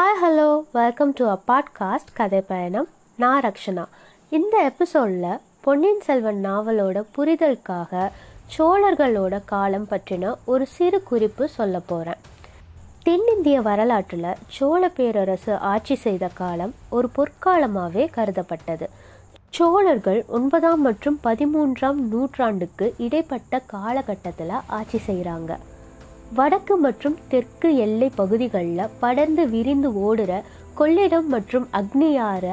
Hi hello welcome to a podcast கதை பயணம் நான் ரக்ஷனா இந்த எபிசோடில் பொன்னியின் செல்வன் நாவலோட புரிதலுக்காக சோழர்களோட காலம் பற்றின ஒரு சிறு குறிப்பு சொல்ல போகிறேன் தென்னிந்திய வரலாற்றில் சோழ பேரரசு ஆட்சி செய்த காலம் ஒரு பொற்காலமாகவே கருதப்பட்டது. சோழர்கள் ஒன்பதாம் மற்றும் பதிமூன்றாம் நூற்றாண்டுக்கு இடைப்பட்ட காலகட்டத்தில் ஆட்சி செய்கிறாங்க வடக்கு மற்றும் தெற்கு எல்லை பகுதிகளில் படர்ந்து விரிந்து ஓடுற கொள்ளிடம் மற்றும் அக்னியார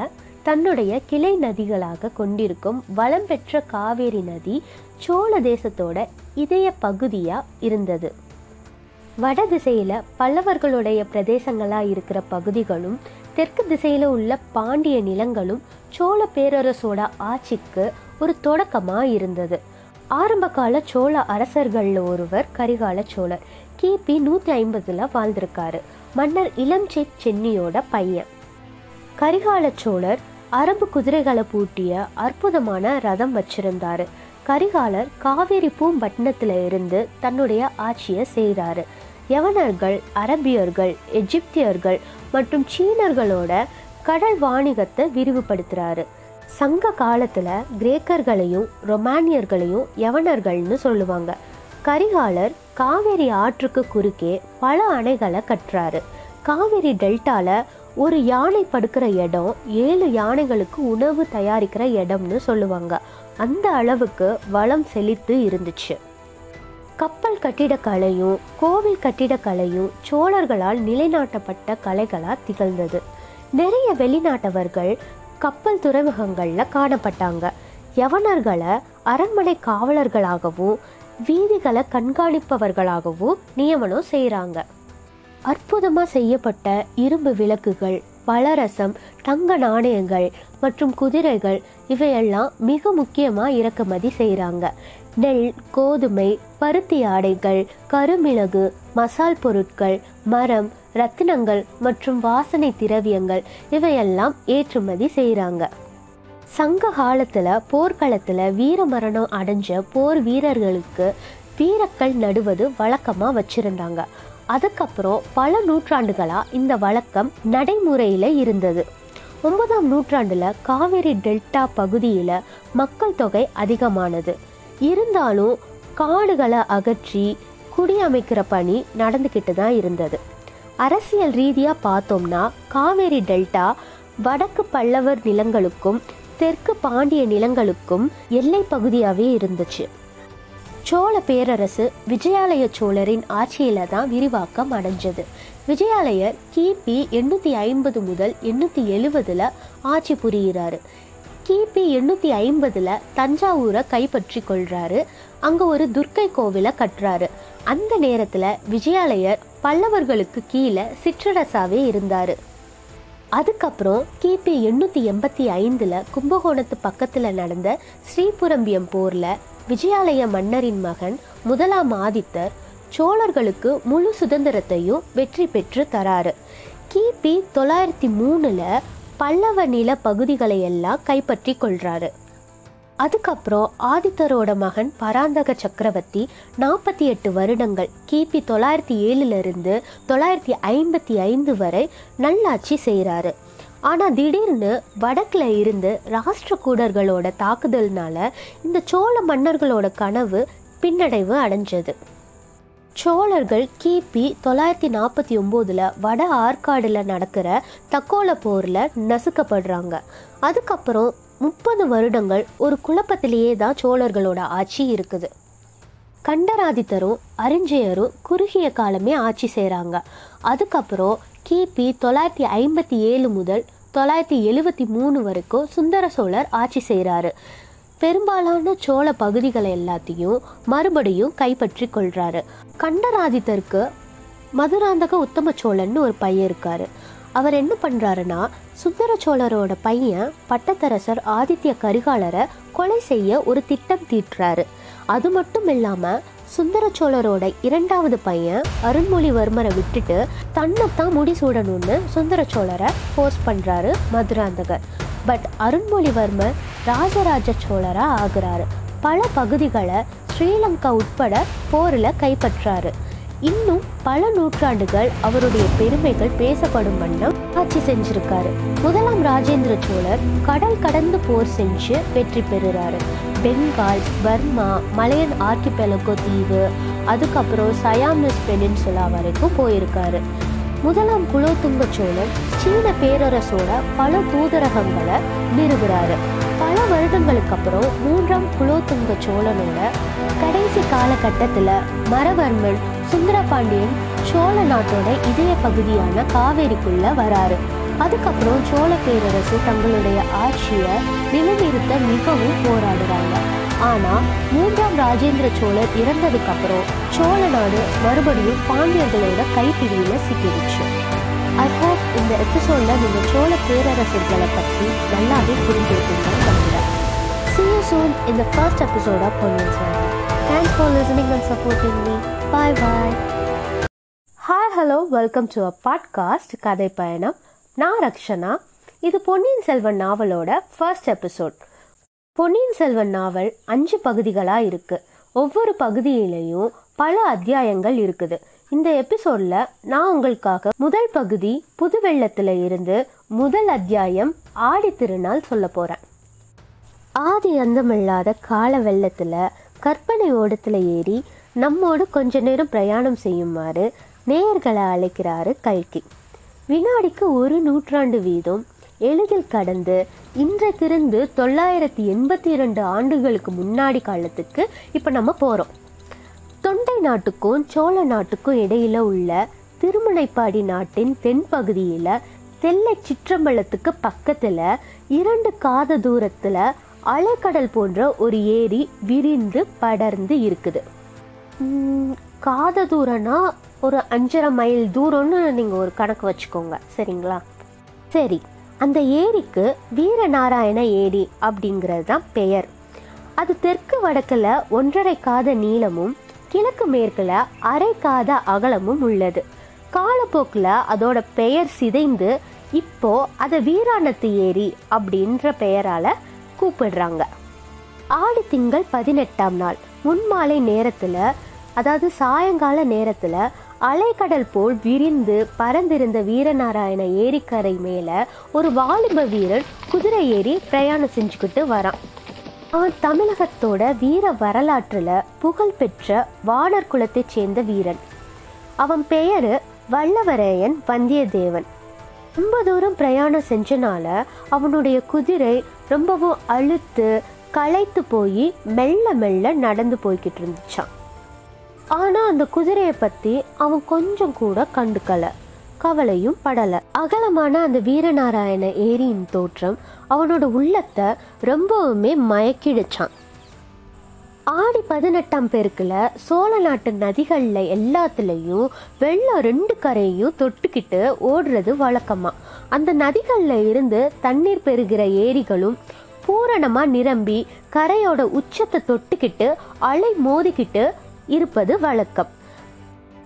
தன்னுடைய கிளை நதிகளாக கொண்டிருக்கும் வளம் பெற்ற காவேரி நதி சோழ தேசத்தோட இதய பகுதியாக இருந்தது. வட திசையில் பல்லவர்களுடைய பிரதேசங்களாக இருக்கிற பகுதிகளும் தெற்கு திசையில் உள்ள பாண்டிய நிலங்களும் சோழ பேரரசோட ஆட்சிக்கு ஒரு தொடக்கமாக இருந்தது. ஆரம்பகால சோழ அரசர்களில் ஒருவர் கரிகால சோழர். கிபி நூற்றி ஐம்பதில் வாழ்ந்திருக்காரு. மன்னர் இளம்சே சென்னியோட பையன். கரிகால சோழர் அரபு குதிரைகளை பூட்டிய அற்புதமான ரதம் வச்சிருந்தாரு. கரிகாலர் காவேரி பூம்பட்டினத்தில் இருந்து தன்னுடைய ஆட்சியை செய்கிறாரு யவனர்கள் அரபியர்கள் எஜிப்தியர்கள் மற்றும் சீனர்களோட கடல் வாணிகத்தை விரிவுபடுத்துகிறாரு சங்க காலத்தில் கிரேக்கர்களையும் ரொமானியர்களையும் யவனர்கள்னு சொல்லுவாங்க. கரிகாலர் காவேரி ஆற்றுக்கு குறுக்கே பல அணைகளை கட்டுறாரு. காவேரி டெல்டால ஒரு யானை படுக்கிற இடம் ஏழு யானைகளுக்கு உணவு தயாரிக்கிற இடம்னு சொல்லுவாங்க. அந்த அளவுக்கு வளம் செழித்து இருந்துச்சு. கப்பல் கட்டிடக்கலையும் கோவில் கட்டிடக்கலையும் சோழர்களால் நிலைநாட்டப்பட்ட கலைகளாக திகழ்ந்தது. நிறைய வெளிநாட்டவர்கள் கப்பல் துறைமுகங்களில் காணப்பட்டாங்க. யவனர்களை அரண்மனை காவலர்களாகவும் வீதிகளை கண்காணிப்பவர்களாகவும் நியமனம் செய்கிறாங்க அற்புதமாக செய்யப்பட்ட இரும்பு விளக்குகள் பலரசம் தங்க நாணயங்கள் மற்றும் குதிரைகள் இவையெல்லாம் மிக முக்கியமாக இறக்குமதி செய்கிறாங்க நெல் கோதுமை பருத்தி ஆடைகள் கருமிளகு மசால் பொருட்கள் மரம் ரத்தினங்கள் மற்றும் வாசனை திரவியங்கள் இவையெல்லாம் ஏற்றுமதி செய்கிறாங்க சங்க காலத்தில் போர்க்களத்தில் வீரமரணம் அடைஞ்ச போர் வீரர்களுக்கு வீரக்கல் நடுவது வழக்கமாக வச்சுருந்தாங்க. அதுக்கப்புறம் பல நூற்றாண்டுகளாக இந்த வழக்கம் நடைமுறையில் இருந்தது. ஒன்பதாம் நூற்றாண்டில் காவேரி டெல்டா பகுதியில் மக்கள் தொகை அதிகமானது. இருந்தாலும் காடுகளை அகற்றி குடியமைக்கிற பணி நடந்துக்கிட்டு தான் இருந்தது. அரசியல் ரீதியாக பார்த்தோம்னா காவேரி டெல்டா வடக்கு பல்லவர் நிலங்களுக்கும் தெற்கு பாண்டிய நிலங்களுக்கும் எல்லை பகுதியாகவே இருந்துச்சு. சோழ பேரரசு விஜயாலய சோழரின் ஆட்சியில தான் விரிவாக்கம் அடைஞ்சது. விஜயாலயர் கிபி எண்ணூற்றி ஐம்பது முதல் எண்ணூற்றி எழுவதில் ஆட்சி புரிகிறாரு கிபி எண்ணூற்றி ஐம்பதில் தஞ்சாவூரை கைப்பற்றி கொள்கிறாரு அங்கே ஒரு துர்க்கை கோவிலை கட்டுறாரு. அந்த நேரத்தில் விஜயாலயர் பல்லவர்களுக்கு கீழே சிற்றரசாவே இருந்தார். அதுக்கப்புறம் கிபி எண்ணூற்றி எண்பத்தி ஐந்தில் கும்பகோணத்து பக்கத்தில் நடந்த ஸ்ரீபுரம்பியம் போரில் விஜயாலய மன்னரின் மகன் முதலாம் ஆதித்தர் சோழர்களுக்கு முழு சுதந்திரத்தையும் வெற்றி பெற்று தராரு. கிபி தொள்ளாயிரத்தி மூணில் பல்லவ நில பகுதிகளை எல்லாம் கைப்பற்றி கொள்றாரு. அதுக்கப்புறம் ஆதித்தரோட மகன் பராந்தக சக்கரவர்த்தி நாற்பத்தி எட்டு வருடங்கள் கிபி தொள்ளாயிரத்தி ஏழுலேருந்து தொள்ளாயிரத்தி ஐம்பத்தி ஐந்து வரை நல்லாட்சி செய்கிறாரு ஆனால் திடீர்னு வடக்கில் இருந்து ராஷ்டிரகூடர்களோட தாக்குதல்னால இந்த சோழ மன்னர்களோட கனவு பின்னடைவு அடைஞ்சது. சோழர்கள் கிபி தொள்ளாயிரத்தி நாற்பத்தி ஒம்போதில் வட ஆற்காடில் நடக்கிற தக்கோல போரில் நசுக்கப்படுறாங்க. அதுக்கப்புறம் முப்பது வருடங்கள் ஒரு குழப்பத்திலேயே தான் சோழர்களோட ஆட்சி இருக்குது. கண்டராதித்தரும் அறிஞ்சயரும் குறுகிய காலமே ஆட்சி செய்கிறாங்க அதுக்கப்புறம் கிபி தொள்ளாயிரத்தி ஐம்பத்தி ஏழு முதல் தொள்ளாயிரத்தி எழுவத்தி மூணு வரைக்கும் சுந்தர சோழர் ஆட்சி செய்கிறாரு பெரும்பாலான சோழ பகுதிகளை எல்லாத்தையும் மறுபடியும் கைப்பற்றி கொள்கிறாரு கண்டராதித்தருக்கு மதுராந்தக உத்தம சோழன்னு ஒரு பையன் இருக்காரு. அவர் என்ன பண்ணுறாருன்னா சுந்தர சோழரோட பையன் பட்டத்தரசர் ஆதித்ய கரிகாலரை கொலை செய்ய ஒரு திட்டம் தீட்டுறாரு. அது மட்டும் இல்லாமல் சுந்தர சோழரோட இரண்டாவது பையன் அருண்மொழிவர்மரை விட்டுட்டு தன்னைத்தான் முடிசூடணும்னு சுந்தர சோழரை ஃபோர்ஸ் பண்ணுறாரு மதுராந்தகர். பட் அருண்மொழிவர்மர் ராஜராஜ சோழராக ஆகுறாரு. பல பகுதிகளை ஸ்ரீலங்கா உட்பட போரில் கைப்பற்றாரு. இன்னும் பல நூற்றாண்டுகள் அவருடைய பெருமைகள் பேசப்படும் வண்ணம் ஆட்சி செஞ்சிருக்காரு. முதலாம் ராஜேந்திர சோழர் கடல் கடந்து போர் செஞ்சு வெற்றி பெறுறாரு. பெங்கால் பர்மா மலையன் ஆர்கிபெலகோ தீவு அதுக்கப்புறம் சயாமிஸ் பெனின்சுலா வரைக்கும் போயிருக்காரு. முதலாம் குலோத்துங்க சோழன் சீன பேரரசோட பல தூதரகங்களை நிறுவுறாரு. பல வருடங்களுக்கு அப்புறம் மூன்றாம் குலோத்துங்க சோழனோட கடைசி காலகட்டத்தில் மரவர்மன் சுந்தரபாண்டியன் சோழ நாட்டோட இதய பகுதியான காவேரிக்குள்ள வராரு. அதுக்கப்புறம் சோழ பேரரசு தங்களுடைய ஆட்சியை நிலைநிறுத்த மிகவும் போராடுறாங்க. ஆனா மூன்றாம் ராஜேந்திர சோழர் இறந்ததுக்கு அப்புறம் சோழ நாடு மறுபடியும் பாண்டியர்களோட கைப்பிடியில சிக்கிடுச்சு. ஐ ஹோப் இந்த எபிசோட்ல நீங்க சோழ பேரரசர்களை பத்தி நல்லாவே புரிஞ்சிருக்கீங்கன்னு நம்புறேன். See you soon in the first episode of Thanks for listening and supporting me. Bye bye. Hi hello welcome to a podcast கதை பயணம் நான் ரக்ஷனா இது பொன்னியின் செல்வன் நாவலோட ஃபர்ஸ்ட் எபிசோட் பொன்னியின் செல்வன் நாவல் அஞ்சு பகுதிகளாக இருக்குது ஒவ்வொரு பகுதியிலையும் பல அத்தியாயங்கள் இருக்குது. இந்த எபிசோடில் நான் உங்களுக்காக முதல் பகுதி புது வெள்ளத்தில் இருந்து முதல் அத்தியாயம் ஆடி திருநாள் சொல்ல போகிறேன் ஆதி அந்தமில்லாத கால வெள்ளத்தில் கற்பனை ஓடத்துல ஏறி நம்மோடு கொஞ்ச நேரம் பிரயாணம் செய்யுமாறு நேயர்களை அழைக்கிறாரு கல்கி. வினாடிக்கு ஒரு நூற்றாண்டு வீதம் எளிதில் கடந்து இன்றைக்கிருந்து தொள்ளாயிரத்தி எண்பத்தி இரண்டு ஆண்டுகளுக்கு முன்னாடி காலத்துக்கு இப்போ நம்ம போகிறோம் தொண்டை நாட்டுக்கும் சோழ நாட்டுக்கும் இடையில உள்ள திருமுனைப்பாடி நாட்டின் தென்பகுதியில் தெல்லை சிற்றம்பலத்துக்கு பக்கத்தில் இரண்டு காத தூரத்தில் அலைக்கடல் போன்ற ஒரு ஏரி விரிந்து படர்ந்து இருக்குது. காத தூரம்னா ஒரு அஞ்சரை மைல் தூரம்னு நீங்கள் ஒரு கணக்கு வச்சுக்கோங்க. சரிங்களா? சரி அந்த ஏரிக்கு வீரநாராயண ஏரி அப்படிங்கிறது தான் பெயர். அது தெற்கு வடக்கில் ஒன்றரை காத நீளமும் கிழக்கு மேற்கில் அரை காத அகலமும் உள்ளது. காலப்போக்கில் அதோட பெயர் சிதைந்து இப்போ அதை வீராணத்து ஏரி அப்படின்ற பெயரால் கூப்பிடுறாங்க. ஆடி திங்கள் பதினெட்டாம் நாள். முன்மாலை நேரத்தில் அதாவது சாயங்கால நேரத்தில் அலைக்கடல் போல் விரிந்து பறந்திருந்த வீரநாராயண ஏரிக்கரை மேலே ஒரு வாலிப வீரன் குதிரை ஏறி பிரயாணம் செஞ்சுக்கிட்டு வரான். அவன் தமிழகத்தோட வீர வரலாற்றில் புகழ்பெற்ற வானர் குலத்தைச் சேர்ந்த வீரன். அவன் பெயரு வல்லவரையன் வந்தியத்தேவன். ரொம்ப தூரம் பிரயாணம் செஞ்சனால அவனுடைய குதிரை ரொம்பவும் அழுத்து களைத்து போய் மெல்ல மெல்ல நடந்து போய்கிட்டு இருந்துச்சான் ஆனால் அந்த குதிரையை பற்றி அவன் கொஞ்சம் கூட கண்டுக்கலை. கவலையும் படலை. அகலமான அந்த வீரநாராயண ஏரியின் தோற்றம் அவனோட உள்ளத்தை ரொம்பவுமே மயக்கிடுச்சான் ஆடி பதினெட்டாம் பெருக்கில் சோழ நாட்டு நதிகளில் எல்லாத்துலேயும் வெள்ளம் ரெண்டு கரையும் தொட்டுக்கிட்டு ஓடுறது வழக்கமா. அந்த நதிகளில் இருந்து தண்ணீர் பெறுகிற ஏரிகளும் பூரணமாக நிரம்பி கரையோட உச்சத்தை தொட்டுக்கிட்டு அலை மோதிக்கிட்டு இருப்பது வழக்கம்.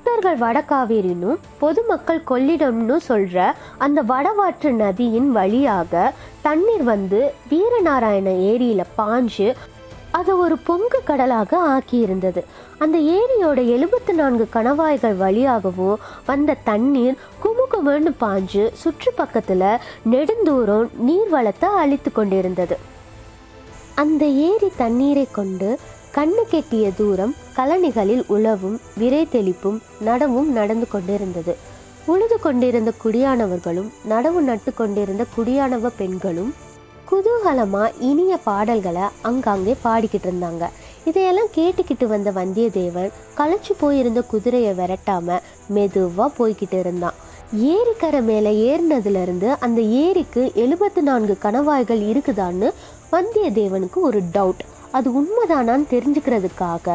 பக்தர்கள் வடகாவேரினும் பொதுமக்கள் கொள்ளிடம்னு சொல்ற அந்த வடவாற்று நதியின் வழியாக தண்ணீர் வந்து வீரநாராயண ஏரியில பாஞ்சு அதை ஒரு பொங்கு கடலாக ஆக்கியிருந்தது. அந்த ஏரியோட எழுபத்தி நான்கு கணவாய்கள் வழியாகவும் வந்த தண்ணீர் குமுகுமுன்னு பாஞ்சு சுற்று பக்கத்துல நெடுந்தூரம் நீர்வளத்தை அழித்து கொண்டிருந்தது. அந்த ஏரி தண்ணீரை கொண்டு கண்ணு கெட்டிய தூரம் கழனிகளில் உழவும் விரை தெளிப்பும் நடவும் நடந்து கொண்டிருந்தது. உழுது கொண்டிருந்த குடியானவர்களும் நடவு நட்டு கொண்டிருந்த குடியானவ பெண்களும் குதூகலமாக இனிய பாடல்களை அங்காங்கே பாடிக்கிட்டு இருந்தாங்க. இதையெல்லாம் கேட்டுக்கிட்டு வந்த வந்தியத்தேவன் களைச்சு போயிருந்த குதிரையை விரட்டாம மெதுவாக போய்கிட்டு இருந்தான். ஏரிக்கரை மேலே ஏறினதுலேருந்து அந்த ஏரிக்கு எழுபத்தி நான்கு கணவாய்கள் இருக்குதான்னு வந்தியத்தேவனுக்கு ஒரு டவுட் அது உண்மைதானான்னு தெரிஞ்சுக்கிறதுக்காக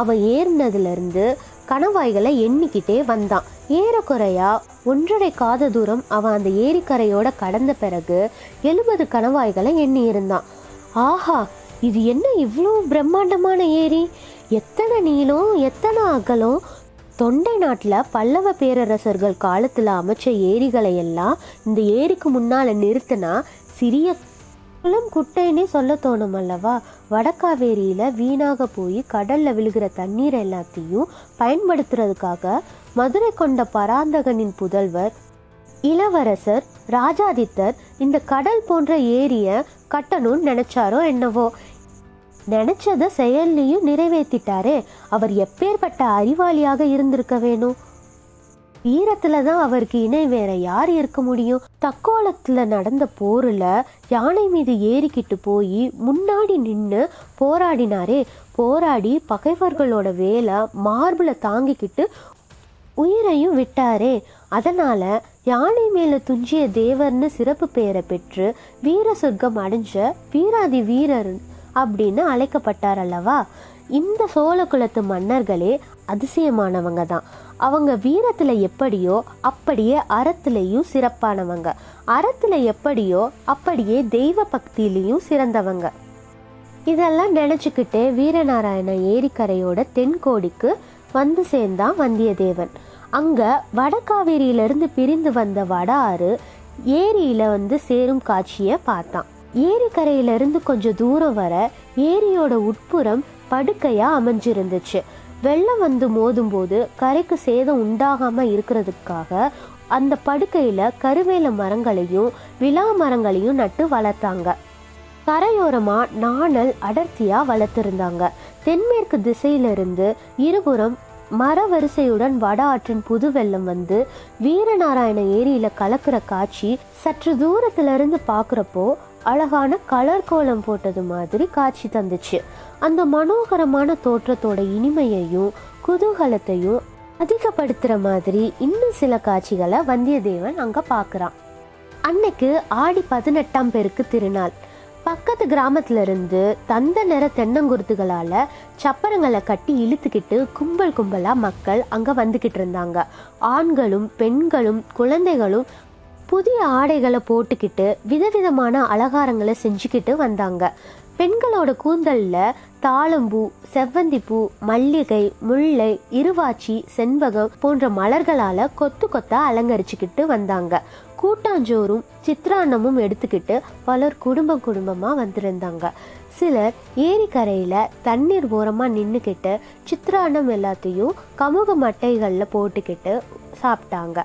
அவன் ஏறினதுலேருந்து கணவாய்களை எண்ணிக்கிட்டே வந்தான். ஏறக்குறையா ஒன்றரை காத தூரம் அவன் அந்த ஏரிக்கரையோட கடந்த பிறகு எழுபது கணவாய்களை எண்ணி இருந்தான் ஆஹா இது என்ன இவ்வளோ பிரம்மாண்டமான ஏரி? எத்தனை நீளம் எத்தனை அகலம்? தொண்டை நாட்டில் பல்லவ பேரரசர்கள் காலத்தில் அமைச்ச ஏரிகளை எல்லாம் இந்த ஏரிக்கு முன்னால் நிறுத்தினா சிறிய குளம் குட்டைன்னே சொல்ல தோணும் அல்லவா வடகாவேரியில வீணாக போய் கடல்ல விழுகிற தண்ணீர் எல்லாத்தையும் பயன்படுத்துறதுக்காக மதுரை கொண்ட பராந்தகனின் புதல்வர் இளவரசர் ராஜாதித்தர் இந்த கடல் போன்ற ஏரிய கட்டணும்னு நினைச்சாரோ என்னவோ. நினைச்சத செயல்லையும் நிறைவேற்றிட்டாரே அவர் எப்பேற்பட்ட அறிவாளியாக இருந்திருக்க வேணும்? வீரத்துல தான் அவருக்கு இணை வேற யார் இருக்க முடியும்? தக்கோலத்துல நடந்த போர்ல யானை மீது ஏறிக்கிட்டு போய் முன்னாடி நின்று போராடினாரே. போராடி பகைவர்களோட வேலை மார்புல தாங்கிக்கிட்டு உயிரையும் விட்டாரே. அதனால யானை மேல துஞ்சிய தேவர்னு சிறப்பு பெயரை பெற்று வீர சொர்க்கம் அடைஞ்ச வீராதி வீரர் அப்படின்னு அழைக்கப்பட்டார் அல்லவா? இந்த சோழ குலத்து மன்னர்களே அதிசயமானவங்க தான். அவங்க வீரத்தில் எப்படியோ அப்படியே அறத்துலேயும் சிறப்பானவங்க. அறத்தில் எப்படியோ அப்படியே தெய்வ பக்தியிலையும் சிறந்தவங்க. இதெல்லாம் நினச்சிக்கிட்டே வீரநாராயண ஏரிக்கரையோட தென்கோடிக்கு வந்து சேர்ந்தான் வந்தியத்தேவன். அங்கே வடகாவேரியிலிருந்து பிரிந்து வந்த வட ஆறு ஏரியில் வந்து சேரும் காட்சியை பார்த்தான். ஏரிக்கரையிலிருந்து கொஞ்சம் தூரம் வர ஏரியோட உட்புறம் படுக்கையாக அமைஞ்சிருந்துச்சு. வெள்ளம் வந்து மோதும்போது கரைக்கு சேதம் உண்டாகாமல் இருக்கிறதுக்காக அந்த படுக்கையில் கருவேல மரங்களையும் விழா மரங்களையும் நட்டு வளர்த்தாங்க. கரையோரமாக நாணல் அடர்த்தியாக வளர்த்துருந்தாங்க. தென்மேற்கு திசையிலிருந்து இருபுறம் மர வரிசையுடன் வட ஆற்றின் புது வெள்ளம் வந்து வீரநாராயண ஏரியில கலக்கிற காட்சி சற்று தூரத்துல இருந்து பார்க்குறப்போ அழகான கலர் கோலம் போட்டது மாதிரி காட்சி தந்துச்சு. அந்த மனோகரமான தோற்றத்தோட இனிமையையும் குதூகலத்தையும் அதிகப்படுத்துற மாதிரி இன்னும் சில காட்சிகளை வந்தியத்தேவன் அங்க பார்க்கறான் அன்னைக்கு ஆடி பதினெட்டாம் பேருக்கு திருநாள். பக்கத்து கிராமத்துல இருந்து தந்த நிற தென்னங்குருத்துகளால சப்பரங்களை கட்டி இழுத்துக்கிட்டு கும்பல் கும்பலா மக்கள் அங்க வந்துகிட்டு இருந்தாங்க. ஆண்களும் பெண்களும் குழந்தைகளும் புதிய ஆடைகளை போட்டுக்கிட்டு விதவிதமான அலங்காரங்களை செஞ்சுக்கிட்டு வந்தாங்க. பெண்களோட கூந்தல்ல தாளம்பூ செவ்வந்திப்பூ மல்லிகை முல்லை இருவாச்சி செண்பகம் போன்ற மலர்களால கொத்து கொத்தா அலங்கரிச்சுக்கிட்டு வந்தாங்க. கூட்டாஞ்சோறும் சித்திராண்ணமும் எடுத்துக்கிட்டு பலர் குடும்பம் குடும்பமா வந்திருந்தாங்க. சிலர் ஏரிக்கரையில தண்ணீர் ஓரமா நின்றுக்கிட்டு சித்திராண்ணம் எல்லாத்தையும் கமுக மட்டைகளில் போட்டுக்கிட்டு சாப்பிட்டாங்க.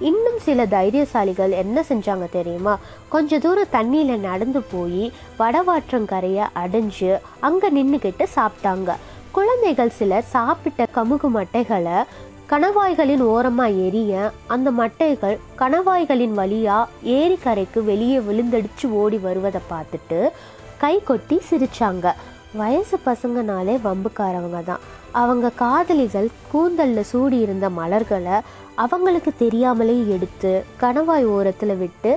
இன்னும் சில தைரியசாலிகள் என்ன செஞ்சாங்க தெரியுமா? கொஞ்ச தூரம் தண்ணியில நடந்து போய் வடவாற்றங்கரையை அடைஞ்சு அங்க நின்றுக்கிட்டு சாப்பிட்டாங்க. குழந்தைகள் சிலர் சாப்பிட்ட கமுகு மட்டைகளை கணவாய்களின் ஓரமா எரிய அந்த மட்டைகள் கணவாய்களின் வழியா ஏரிக்கரைக்கு வெளியே விழுந்தடிச்சு ஓடி வருவதை பார்த்துட்டு கை கொட்டி சிரிச்சாங்க. வயசு பசங்கனாலே வம்புக்காரவங்க தான். அவங்க காதலிகள் கூந்தல்ல சூடி இருந்த மலர்களை அவங்களுக்கு தெரியாமலே எடுத்து கணவாய் ஓரத்துல விட்டு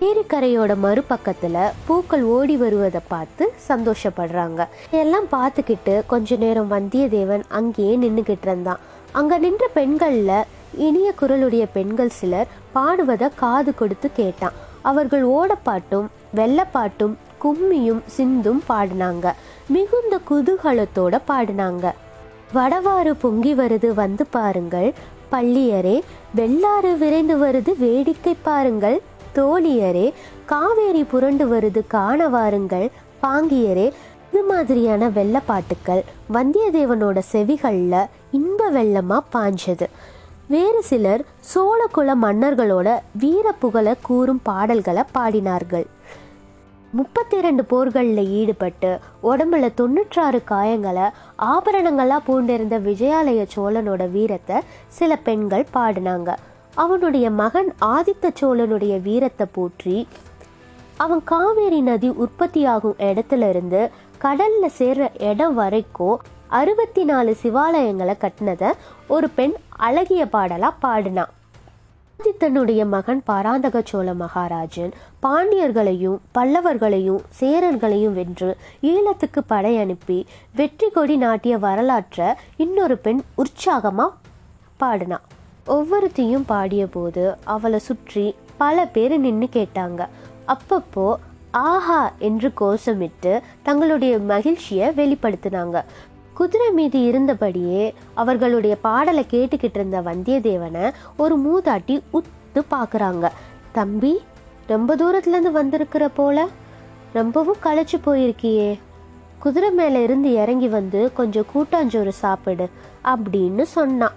ஏரிக்கரையோட மறுபக்கத்துல பூக்கள் ஓடி வருவதை பார்த்து சந்தோஷப்படுறாங்க. இதெல்லாம் பார்த்துக்கிட்டு கொஞ்ச நேரம் வந்தியத்தேவன் அங்கேயே நின்றுக்கிட்டு இருந்தான். அங்க நின்ற பெண்கள்ல இனிய குரலுடைய பெண்கள் சிலர் பாடுவதை காது கொடுத்து கேட்டான். அவர்கள் ஓடப்பாட்டும் வெள்ளப்பாட்டும் கும்மியும் சிந்தும் பாடினாங்க. மிகுந்த குதூகலத்தோட பாடினாங்க. வடவாறு பொங்கி வருது வந்து பாருங்கள். பள்ளியரே வெள்ளாறு விரைந்து வருது வேடிக்கை பாருங்கள். தோழியரே காவேரி புரண்டு வருது காண வாருங்கள். பாங்கியரே இது மாதிரியான வெள்ளப்பாட்டுக்கள் வந்தியத்தேவனோட செவிகளில் இன்ப வெள்ளமா பாஞ்சது. வேறு சிலர் சோழகுல மன்னர்களோட வீர புகழ கூறும் பாடல்களை பாடினார்கள். முப்பத்தி ரெண்டு போர்களில் ஈடுபட்டு உடம்புல தொண்ணூற்றாறு காயங்களை ஆபரணங்களாக பூண்டிருந்த விஜயாலய சோழனோட வீரத்தை சில பெண்கள் பாடினாங்க. அவனுடைய மகன் ஆதித்த சோழனுடைய வீரத்தை போற்றி அவன் காவேரி நதி உற்பத்தியாகும் இடத்துல இருந்து கடல்ல சேர்ற இடம் வரைக்கும் அறுபத்தி நாலு சிவாலயங்களை கட்டினதை ஒரு பெண் அழகிய பாடலாக பாடினான் ஆதித்தனுடைய மகன் பராந்தக சோழ மகாராஜன் பாண்டியர்களையும் பல்லவர்களையும் சேரர்களையும் வென்று ஈழத்துக்கு படை அனுப்பி வெற்றி கொடி நாட்டிய வரலாற்றை இன்னொரு பெண் உற்சாகமா பாடினா. ஒவ்வொருத்தையும் பாடிய போது அவளை சுற்றி பல பேர் நின்று கேட்டாங்க. அப்பப்போ ஆஹா என்று கோஷமிட்டு தங்களுடைய மகிழ்ச்சியை வெளிப்படுத்தினாங்க. குதிரை மீது இருந்தபடியே அவர்களுடைய பாடலை கேட்டுக்கிட்டு இருந்த வந்தியத்தேவனை ஒரு மூதாட்டி உத்து பார்க்குறாங்க. தம்பி ரொம்ப தூரத்துலேருந்து வந்திருக்கிற போல? ரொம்பவும் களைச்சு போயிருக்கியே. குதிரை மேலே இருந்து இறங்கி வந்து கொஞ்சம் கூட்டாஞ்சோறு சாப்பிடு அப்படின்னு சொன்னான்.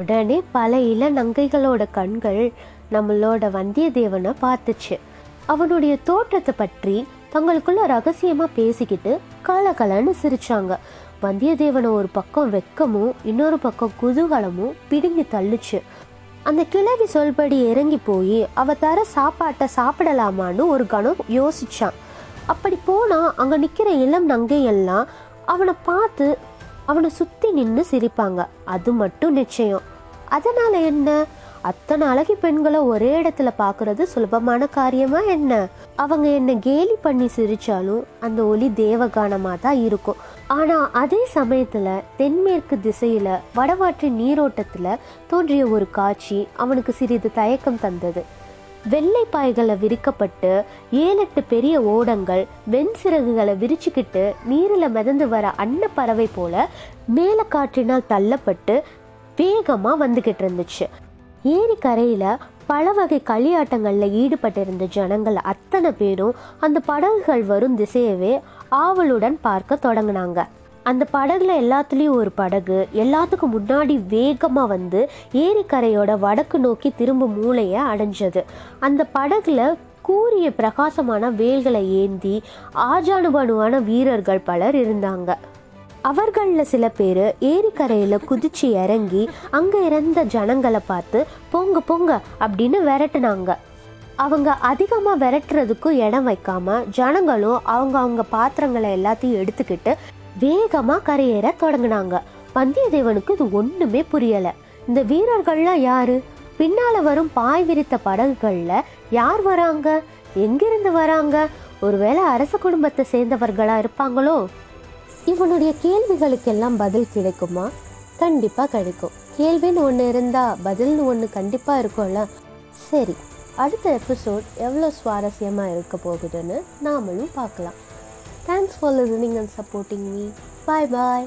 உடனே பல இள நங்கைகளோட கண்கள் நம்மளோட வந்தியத்தேவனை பார்த்துச்சு. அவனுடைய தோற்றத்தை பற்றி தங்களுக்குள்ள ரகசியமா பேசிக்கிட்டு கலகலன்னு சிரிச்சாங்க. வந்தியத்தேவனை ஒரு பக்கம் வெக்கமும் இன்னொரு பக்கம் குதூகலமும் பிடுங்கி தள்ளுச்சு. அந்த கிழவி சொல்படி இறங்கி போய் அவ தர சாப்பாட்டை சாப்பிடலாமான்னு ஒரு கணம் யோசிச்சான். அப்படி போனா அங்க நிக்கிற இளம் நங்கையெல்லாம் அவனை பார்த்து அவனை சுத்தி நின்று சிரிப்பாங்க. அது மட்டும் நிச்சயம். அதனால என்ன? அத்தனை அழகி பெண்களை ஒரே இடத்துல பார்க்கறது சுலபமான காரியமா என்ன? அவங்க என்ன கேலி பண்ணி சிரிச்சாலும் அந்த ஒலி தேவகானமா தான் இருக்கும். ஆனால் அதே சமயத்தில் தென்மேற்கு திசையில் வடவாற்று நீரோட்டத்தில் தோன்றிய ஒரு காட்சி அவனுக்கு சிறிது தயக்கம் தந்தது. வெள்ளை பாய்களை விரிக்கப்பட்டு ஏழெட்டு பெரிய ஓடங்கள் வெண்சிறகுகளை விரிச்சுக்கிட்டு நீரில் மிதந்து வர அன்னப்பறவை போல மேலே காற்றினால் தள்ளப்பட்டு வேகமாக வந்துக்கிட்டு இருந்துச்சு. ஏரி கரையில் பல வகை களியாட்டங்களில் ஈடுபட்டிருந்த ஜனங்கள் அத்தனை பேரும் அந்த படகுகள் வரும் திசையவே ஆவலுடன் பார்க்க தொடங்கினாங்க. அந்த படகுல எல்லாத்துலேயும் ஒரு படகு எல்லாத்துக்கும் முன்னாடி வேகமாக வந்து ஏரிக்கரையோட வடக்கு நோக்கி திரும்பும் மூளையை அடைஞ்சது. அந்த படகுல கூரிய பிரகாசமான வேல்களை ஏந்தி ஆஜானுபானுவான வீரர்கள் பலர் இருந்தாங்க. அவர்களில் சில பேர் ஏரிக்கரையில் குதிச்சு இறங்கி அங்கே இருந்த ஜனங்களை பார்த்து பொங்க பொங்க அப்படின்னு விரட்டுனாங்க. அவங்க அதிகமாக விரட்டுறதுக்கும் இடம் வைக்காமல் ஜனங்களும் அவங்க அவங்க பாத்திரங்களை எல்லாத்தையும் எடுத்துக்கிட்டு வேகமாக கரையேற தொடங்கினாங்க. வந்தியத்தேவனுக்கு இது ஒன்றுமே புரியலை. இந்த வீரர்கள்லாம் யாரு? பின்னால் வரும் பாய் விரித்த படகுகளில் யார் வராங்க? எங்கிருந்து வராங்க? ஒருவேளை அரச குடும்பத்தை சேர்ந்தவர்களாக இருப்பாங்களோ? இவனுடைய கேள்விகளுக்கெல்லாம் பதில் கிடைக்குமா? கண்டிப்பாக கிடைக்கும். கேள்வின்னு ஒன்று இருந்தால் பதில்னு ஒன்று கண்டிப்பாக இருக்கும்ல. சரி அடுத்த எபிசோட் எவ்வளோ சுவாரஸ்யமாக இருக்க போகுதுன்னு நாமளும் பார்க்கலாம். Thanks for listening and supporting me bye bye